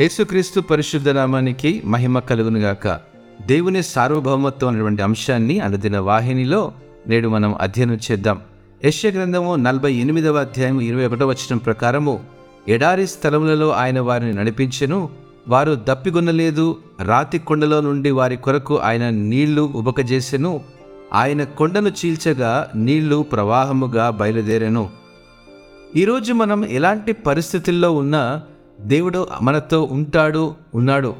యేసుక్రీస్తు పరిశుద్ధ నామానికి మహిమ కలుగునుగాక దేవుని సార్వభౌమత్వం అనేటువంటి అంశాన్ని అనుదిన వాహినిలో నేడు మనం అధ్యయనం చేద్దాం. యశ్య గ్రంథము నలభై ఎనిమిదవ అధ్యాయం ఇరవై ఒకటో వచనం ప్రకారము ఎడారి స్థలములలో ఆయన వారిని నడిపించెను వారు దప్పిగొనలేదు రాతి కొండలో నుండి వారి కొరకు ఆయన నీళ్ళు ఉబకజేసెను ఆయన కొండను చీల్చగా నీళ్ళు ప్రవాహముగా బయలుదేరెను. ఈరోజు మనం ఎలాంటి పరిస్థితుల్లో ఉన్నా దేవుడు మనతో ఉంటాడు ఉన్నాడు.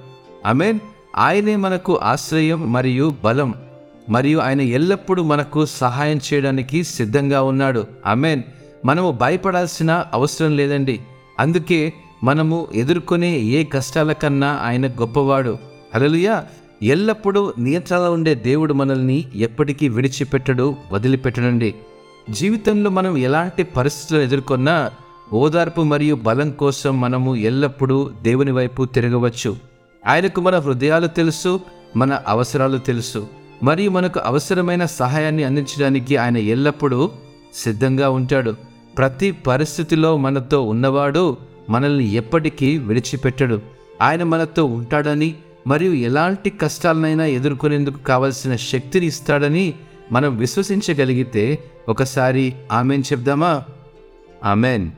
అమెన్ ఆయనే మనకు ఆశ్రయం మరియు బలం మరియు ఆయన ఎల్లప్పుడూ మనకు సహాయం చేయడానికి సిద్ధంగా ఉన్నాడు. అమెన్ మనము భయపడాల్సిన అవసరం లేదండి. అందుకే మనము ఎదుర్కొనే ఏ కష్టాల కన్నా ఆయన గొప్పవాడు. హల్లెలూయా. ఎల్లప్పుడూ నియంత్రణలో ఉండే దేవుడు మనల్ని ఎప్పటికీ విడిచిపెట్టడు వదిలిపెట్టడండి. జీవితంలో మనం ఎలాంటి పరిస్థితులు ఎదుర్కొన్నా ఓదార్పు మరియు బలం కోసం మనము ఎల్లప్పుడూ దేవుని వైపు తిరగవచ్చు. ఆయనకు మన హృదయాలు తెలుసు మన అవసరాలు తెలుసు. మరియు మనకు అవసరమైన సహాయాన్ని అందించడానికి ఆయన ఎల్లప్పుడూ సిద్ధంగా ఉంటాడు. ప్రతి పరిస్థితిలో మనతో ఉన్నవాడు మనల్ని ఎప్పటికీ విడిచిపెట్టడు. ఆయన మనతో ఉంటాడని మరియు ఎలాంటి కష్టాలనైనా ఎదుర్కొనేందుకు కావలసిన శక్తిని ఇస్తాడని మనం విశ్వసించగలిగితే ఒకసారి ఆమెన్ చెప్దామా? ఆమెన్.